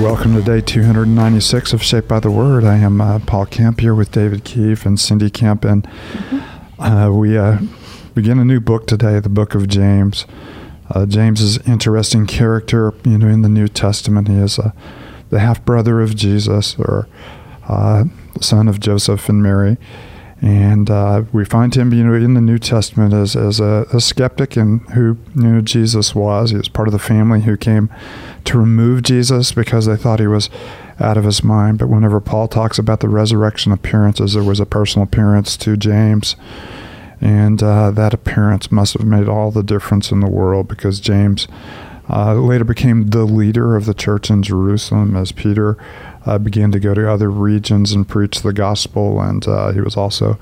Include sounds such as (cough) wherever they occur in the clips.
Welcome to day 296 of Shaped by the Word. I am uh, Paul Kemp here with David Keefe and Cindy Kemp, and uh, we uh, begin a new book today, the book of James. Uh, James is an interesting character, you know, in the New Testament. He is uh, the half brother of Jesus, or uh, son of Joseph and Mary. And uh, we find him, you know, in the New Testament as, as a, a, skeptic and who you know Jesus was. He was part of the family who came to remove Jesus because they thought he was out of his mind. But whenever Paul talks about the resurrection appearances, there was a personal appearance to James. And uh, that appearance must have made all the difference in the world because James uh, later became the leader of the church in Jerusalem as Peter uh, began to go to other regions and preach the gospel. And uh, he was also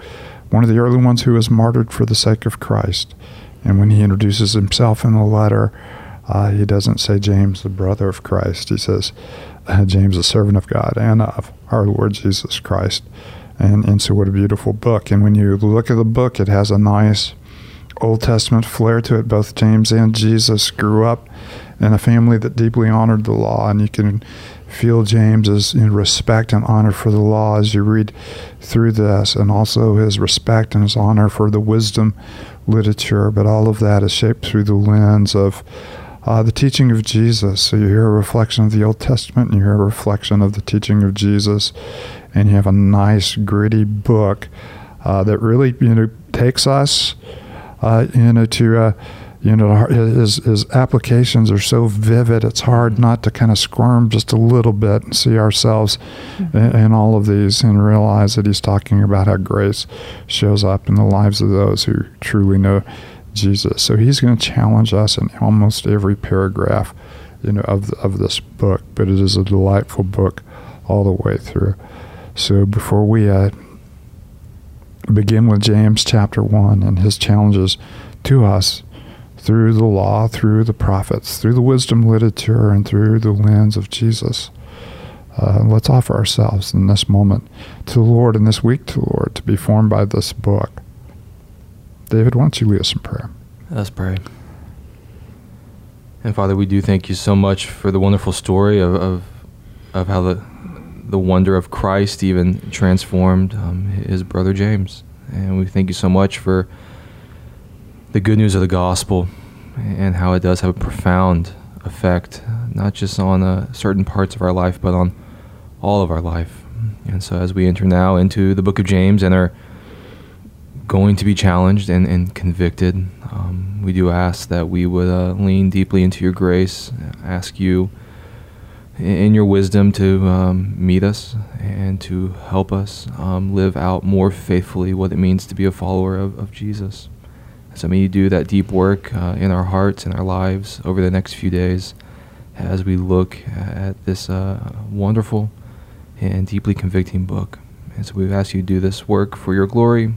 one of the early ones who was martyred for the sake of Christ. And when he introduces himself in the letter, uh, he doesn't say James, the brother of Christ. He says uh, James, the servant of God and of our Lord Jesus Christ. And, and so, what a beautiful book. And when you look at the book, it has a nice Old Testament flair to it. Both James and Jesus grew up in a family that deeply honored the law, and you can feel James's respect and honor for the law as you read through this, and also his respect and his honor for the wisdom literature. But all of that is shaped through the lens of uh, the teaching of Jesus. So you hear a reflection of the Old Testament, and you hear a reflection of the teaching of Jesus, and you have a nice, gritty book uh, that really, you know, takes us, uh, you know, to uh, you know his, his applications are so vivid it's hard not to kind of squirm just a little bit and see ourselves mm-hmm. in, in, all of these and realize that he's talking about how grace shows up in the lives of those who truly know jesus so he's going to challenge us in almost every paragraph you know of, of this book but it is a delightful book all the way through so before we uh, begin with james chapter 1 and his challenges to us through the law, through the prophets, through the wisdom literature, and through the lens of Jesus. Uh, let's offer ourselves in this moment to the Lord and this week to the Lord to be formed by this book. David, why don't you lead us in prayer? Let's pray. And Father, we do thank you so much for the wonderful story of, of, of how the, the wonder of Christ even transformed um, his brother James. And we thank you so much for the good news of the gospel and how it does have a profound effect, not just on uh, certain parts of our life, but on all of our life. And so, as we enter now into the book of James and are going to be challenged and, and convicted, um, we do ask that we would uh, lean deeply into your grace, ask you in your wisdom to um, meet us and to help us um, live out more faithfully what it means to be a follower of, of Jesus. So may you do that deep work uh, in our hearts and our lives over the next few days as we look at this uh, wonderful and deeply convicting book. And so we ask you to do this work for your glory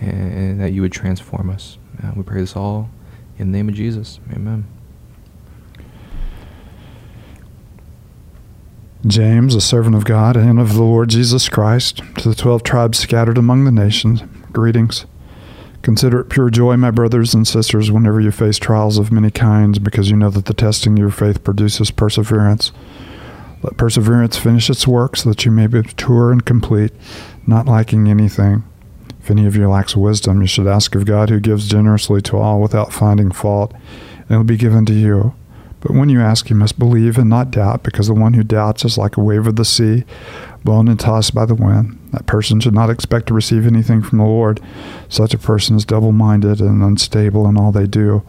and, that you would transform us. Uh, we pray this all in the name of Jesus. Amen. James, a servant of God and of the Lord Jesus Christ, to the twelve tribes scattered among the nations, greetings. Consider it pure joy, my brothers and sisters, whenever you face trials of many kinds, because you know that the testing of your faith produces perseverance. Let perseverance finish its work, so that you may be mature and complete, not lacking anything. If any of you lacks wisdom, you should ask of God, who gives generously to all without finding fault, and it will be given to you. But when you ask, you must believe and not doubt, because the one who doubts is like a wave of the sea, blown and tossed by the wind. That person should not expect to receive anything from the Lord. Such a person is double minded and unstable in all they do.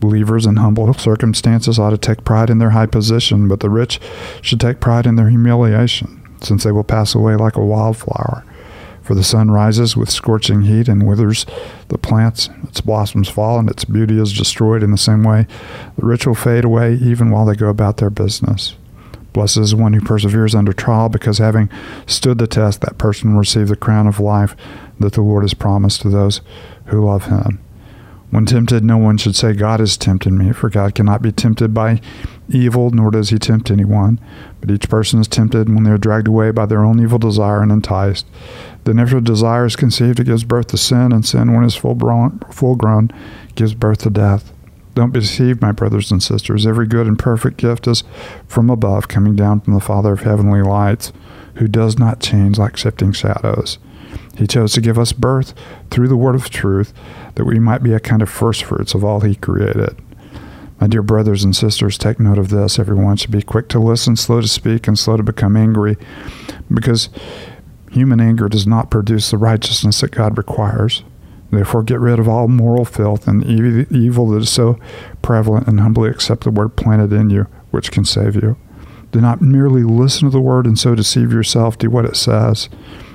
Believers in humble circumstances ought to take pride in their high position, but the rich should take pride in their humiliation, since they will pass away like a wildflower. For the sun rises with scorching heat and withers the plants, its blossoms fall, and its beauty is destroyed in the same way. The rich will fade away even while they go about their business. Blessed is the one who perseveres under trial, because having stood the test, that person will receive the crown of life that the Lord has promised to those who love him. When tempted, no one should say, God has tempted me, for God cannot be tempted by evil, nor does he tempt anyone. But each person is tempted when they are dragged away by their own evil desire and enticed. Then, after desire is conceived, it gives birth to sin, and sin, when it is full grown, full grown gives birth to death. Don't be deceived, my brothers and sisters. Every good and perfect gift is from above, coming down from the Father of heavenly lights, who does not change like shifting shadows. He chose to give us birth through the word of truth, that we might be a kind of first fruits of all he created. My dear brothers and sisters, take note of this. Everyone should be quick to listen, slow to speak, and slow to become angry, because human anger does not produce the righteousness that God requires. Therefore, get rid of all moral filth and evil that is so prevalent, and humbly accept the word planted in you, which can save you. Do not merely listen to the word and so deceive yourself. Do what it says.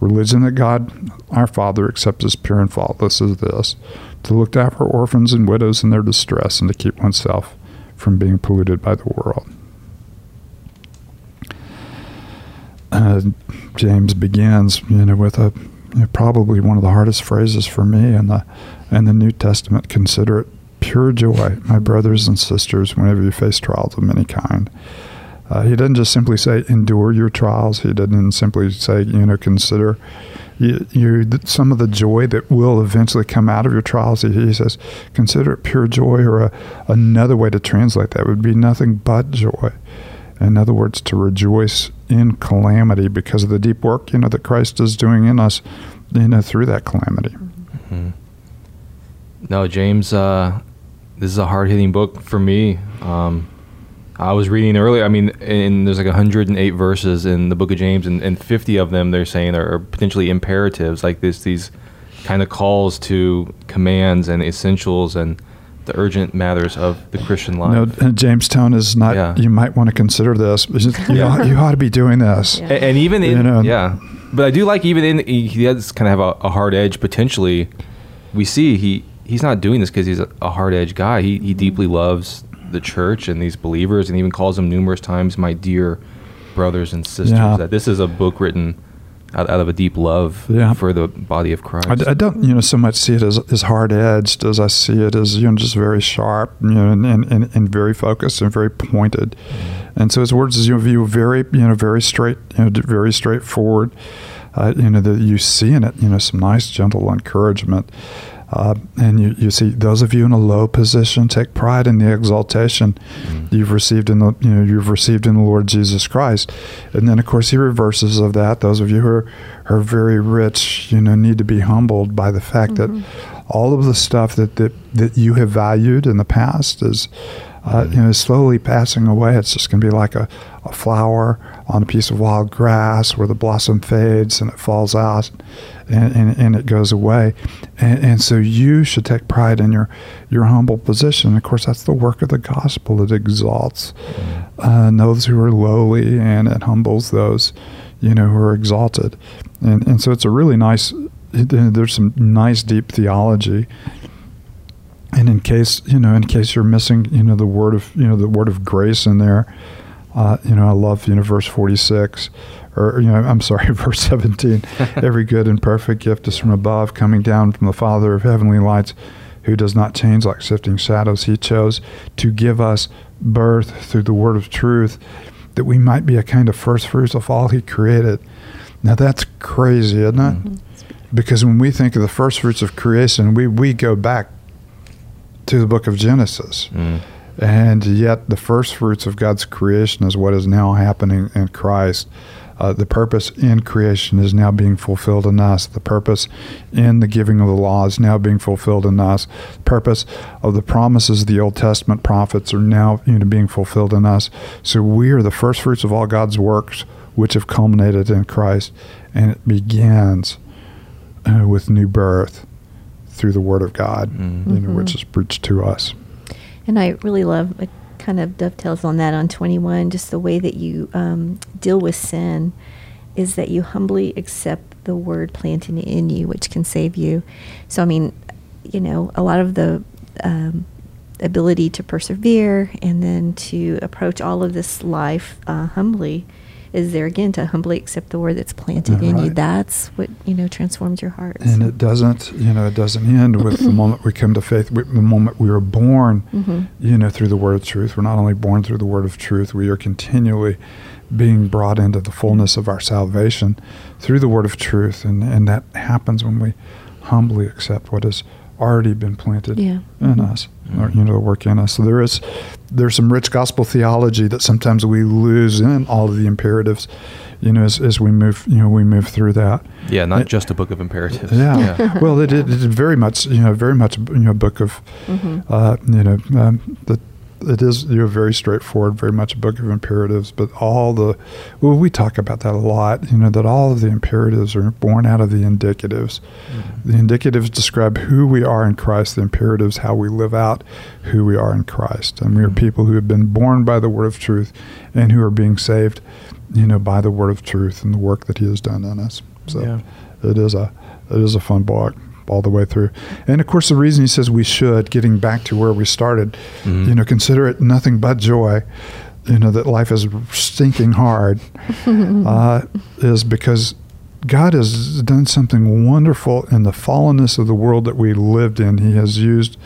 Religion that God, our Father, accepts as pure and faultless is this to look after orphans and widows in their distress and to keep oneself from being polluted by the world. Uh, James begins, you know, with a you know, probably one of the hardest phrases for me in the in the New Testament. Consider it pure joy, my brothers and sisters, whenever you face trials of any kind. Uh, he doesn't just simply say endure your trials. He doesn't simply say you know consider you, you some of the joy that will eventually come out of your trials. He, he says consider it pure joy, or a, another way to translate that would be nothing but joy. In other words, to rejoice in calamity because of the deep work you know that Christ is doing in us, you know, through that calamity. Mm-hmm. No, James, uh, this is a hard hitting book for me. Um, I was reading earlier. I mean, and there's like 108 verses in the Book of James, and, and 50 of them they're saying are potentially imperatives, like this these kind of calls to commands and essentials and the urgent matters of the Christian life. Uh, no, Jamestown is not. Yeah. You might want to consider this. You, yeah. ought, you ought to be doing this. Yeah. And, and, even in you know, yeah, but I do like even in he does kind of have a, a hard edge potentially. We see he he's not doing this because he's a, a hard edge guy. He he deeply mm-hmm. loves the church and these believers, and even calls them numerous times my dear brothers and sisters. Yeah. That this is a book written out, out of a deep love yeah. for the body of Christ. I, I, don't, you know, so much see it as, as hard edged as I see it as you know just very sharp, you know, and, and, and very focused and very pointed. And so his words, as you view, very you know very straight, you know, very straightforward. Uh, you know that you see in it, you know, some nice gentle encouragement. Uh, and you, you see those of you in a low position take pride in the exaltation mm-hmm. you've received in the you know you've received in the Lord Jesus Christ. And then of course he reverses of that. Those of you who are, are very rich, you know, need to be humbled by the fact mm-hmm. that all of the stuff that, that that you have valued in the past is uh, you know, slowly passing away. It's just going to be like a, a flower on a piece of wild grass where the blossom fades and it falls out and, and, and it goes away. And, and, so you should take pride in your, your humble position. Of course, that's the work of the gospel. It exalts uh, those who are lowly and it humbles those, you know, who are exalted. And, and so it's a really nice, there's some nice deep theology and in case you know in case you're missing you know the word of you know the word of grace in there uh, you know i love you know verse 46 or you know i'm sorry (laughs) verse 17 (laughs) every good and perfect gift is from above coming down from the father of heavenly lights who does not change like shifting shadows he chose to give us birth through the word of truth that we might be a kind of first fruits of all he created now that's crazy isn't it mm-hmm. because when we think of the first fruits of creation we we go back to the book of Genesis. Mm. And yet, the first fruits of God's creation is what is now happening in Christ. Uh, the purpose in creation is now being fulfilled in us. The purpose in the giving of the law is now being fulfilled in us. The purpose of the promises of the Old Testament prophets are now you know, being fulfilled in us. So we are the first fruits of all God's works, which have culminated in Christ. And it begins uh, with new birth through the Word of God, mm-hmm. you know, which mm-hmm. is preached to us. And I really love it. Kind of dovetails on that on 21. Just the way that you um, deal with sin is that you humbly accept the word planted in you, which can save you. So, I mean, you know, a lot of the um, ability to persevere and then to approach all of this life uh, humbly is there again to humbly accept the word that's planted Yeah, in you. That's what you know transforms your heart. And it doesn't, you know, it doesn't end with the (clears throat) moment we come to faith, with the moment we were born, Mhm. you know, through the word of truth. We're not only born through the word of truth, we are continually being brought into the fullness of our salvation through the word of truth. And, and that happens when we humbly accept what has already been planted Yeah. in us, or, you know, the work in us. So there is, there's some rich gospel theology that sometimes we lose in all of the imperatives, you know, as, as we move, you know, we move through that. Yeah, not It- just a book of imperatives. Yeah. (laughs) well, it, it, it very much, you know, very much, you know, a book of, Mhm. uh, you know, um, the, it is you know very straightforward, very much a book of imperatives. But all the, well, we talk about that a lot. You know, that all of the imperatives are born out of the indicatives. The indicatives describe who we are in Christ. The imperatives how we live out who we are in Christ. And we are Mhm. people who have been born by the word of truth, and who are being saved, you know, by the word of truth and the work that He has done in us. So Yeah. it is a it is a fun book all the way through. And of course, the reason he says we should, getting back to where we started, Mhm. you know, consider it nothing but joy. You know that life is stinking hard, (laughs) uh, is because God has done something wonderful in the fallenness of the world that we lived in. He has used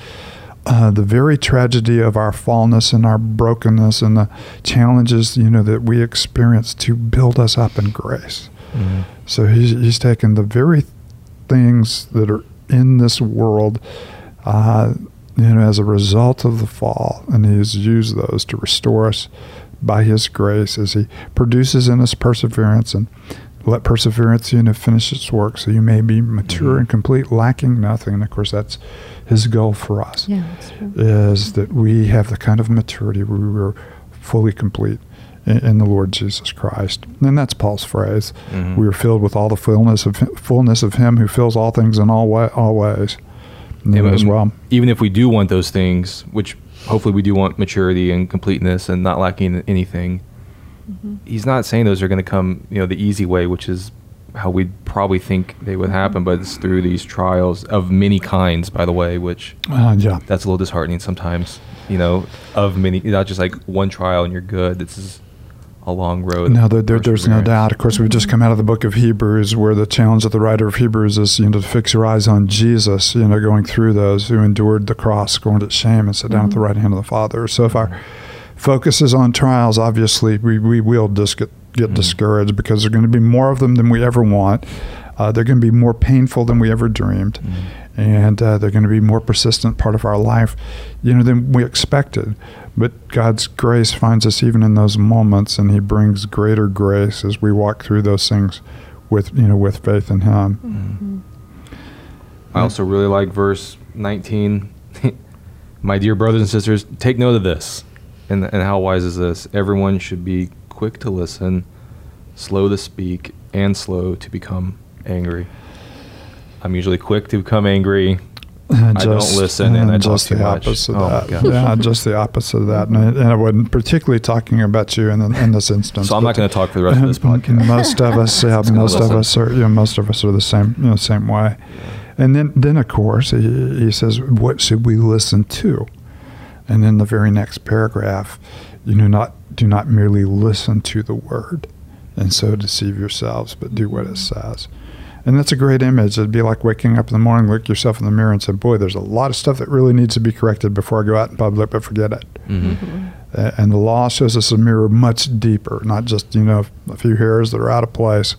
uh, the very tragedy of our fallenness and our brokenness and the challenges, you know, that we experience to build us up in grace. Mhm. So he's, he's taken the very things that are in this world, uh, you know, as a result of the fall, and he has used those to restore us by his grace as he produces in us perseverance and let perseverance, you know, finish its work so you may be mature and complete, lacking nothing. And of course, that's his goal for us Yeah, is that we have the kind of maturity where we are fully complete in, in the Lord Jesus Christ. And that's Paul's phrase. Mhm. We are filled with all the fullness of fullness of Him who fills all things in all way, all ways. You as well. Even if we do want those things, which hopefully we do want maturity and completeness and not lacking anything, Mhm. he's not saying those are going to come, you know, the easy way, which is how we'd probably think they would happen, but it's through these trials of many kinds, by the way, which Uh, yeah. that's a little disheartening sometimes, you know, of many, not just like one trial and you're good. This is a long road. No, there, there, there's no doubt. Of course, we've just come out of the book of Hebrews, where the challenge of the writer of Hebrews is, you know, to fix your eyes on Jesus. You know, going through those who endured the cross, scorned its shame, and sat down at the Mhm. right hand of the Father. So, if our focus is on trials, obviously, we, we will just get get Mhm. discouraged because there are going to be more of them than we ever want. Uh, they're going to be more painful than we ever dreamed, Mhm. And uh, they're going to be more persistent part of our life, you know, than we expected. But God's grace finds us even in those moments, and He brings greater grace as we walk through those things with you know with faith in Him. Mhm. I also really like verse 19. (laughs) My dear brothers and sisters, take note of this. And, and how wise is this? Everyone should be quick to listen, slow to speak, and slow to become angry. I'm usually quick to become angry. And I don't listen and I talk just too the much. opposite Oh of that. gosh. Yeah, just the opposite of that. And I, and I wasn't particularly talking about you in, the, in this instance. So I'm not going to talk for the rest of this uh, podcast. Most of us, yeah, (laughs) Just most of us are, you know, most of us are the same, you know, same way. And then, then of course, he, he says, "What should we listen to?" And then the very next paragraph, you know, not do not merely listen to the word, and so deceive yourselves, but do what it says. And that's a great image. It'd be like waking up in the morning, look yourself in the mirror, and say, "Boy, there's a lot of stuff that really needs to be corrected before I go out in public, but forget it." Mhm. Mhm. Uh, and the law shows us a mirror much deeper, not just you know a few hairs that are out of place,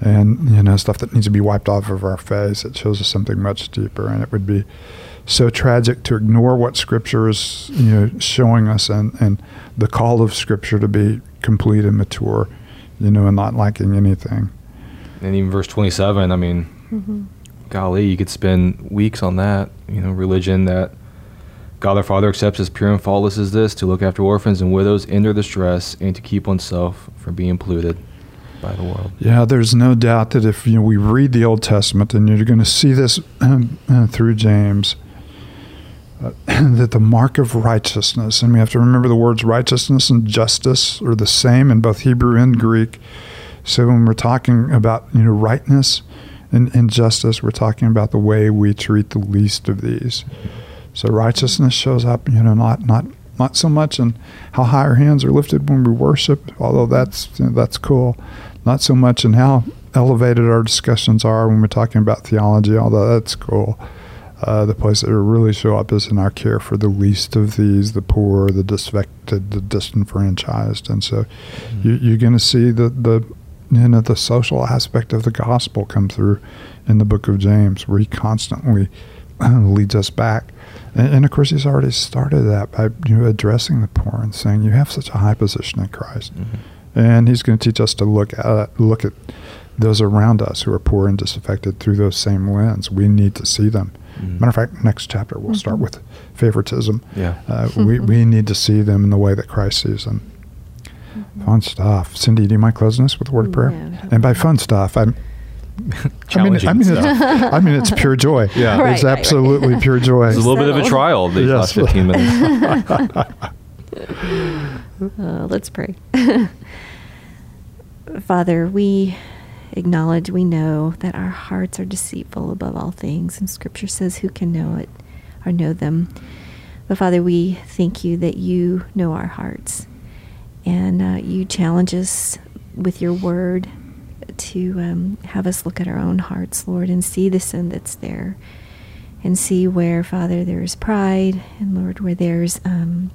and you know stuff that needs to be wiped off of our face. It shows us something much deeper, and it would be so tragic to ignore what Scripture is you know showing us, and and the call of Scripture to be complete and mature, you know, and not lacking anything. And even verse 27, I mean, Mhm. golly, you could spend weeks on that. You know, religion that God our Father accepts as pure and faultless as this to look after orphans and widows in their distress and to keep oneself from being polluted by the world. Yeah, there's no doubt that if you know, we read the Old Testament, and you're going to see this um, (clears throat) uh, through James, uh, (clears throat) that the mark of righteousness, and we have to remember the words righteousness and justice are the same in both Hebrew and Greek. So when we're talking about you know rightness and, and justice, we're talking about the way we treat the least of these. So righteousness shows up, you know, not not not so much in how high our hands are lifted when we worship, although that's you know, that's cool. Not so much in how elevated our discussions are when we're talking about theology, although that's cool. Uh, the place that really show up is in our care for the least of these, the poor, the disaffected, the disenfranchised, and so mm-hmm. you, you're going to see the the you know the social aspect of the gospel come through in the book of James, where he constantly leads us back. And, and, of course, he's already started that by you know, addressing the poor and saying, "You have such a high position in Christ," mm-hmm. and he's going to teach us to look at look at those around us who are poor and disaffected through those same lens. We need to see them. Mm-hmm. Matter of fact, next chapter we'll mm-hmm. start with favoritism. Yeah, uh, we we need to see them in the way that Christ sees them. Mm-hmm. Fun stuff. Cindy, do you mind closing us with a word of prayer? Yeah, and by fun stuff, I'm I mean, I mean, it's, I mean, it's pure joy. (laughs) Yeah, right, it's absolutely right. pure joy. It's a little bit of a trial these yes. last 15 minutes. (laughs) (laughs) uh, let's pray. Father, we acknowledge, we know that our hearts are deceitful above all things, and Scripture says, Who can know it or know them? But Father, we thank you that you know our hearts, and uh, you challenge us with your word to um, have us look at our own hearts, Lord, and see the sin that's there, and see where, Father, there's pride, and Lord, where there's um,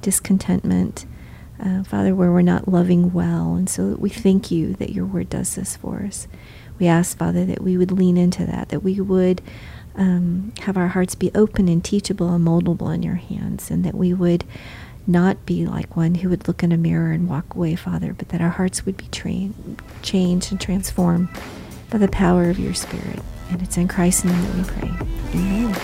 discontentment uh, Father, where we're not loving well. And so we thank you that your word does this for us. We ask, Father, that we would lean into that, that we would um, have our hearts be open and teachable and moldable in your hands, and that we would not be like one who would look in a mirror and walk away, Father, but that our hearts would be trained, changed and transformed by the power of your Spirit. And it's in Christ's name that we pray. Amen.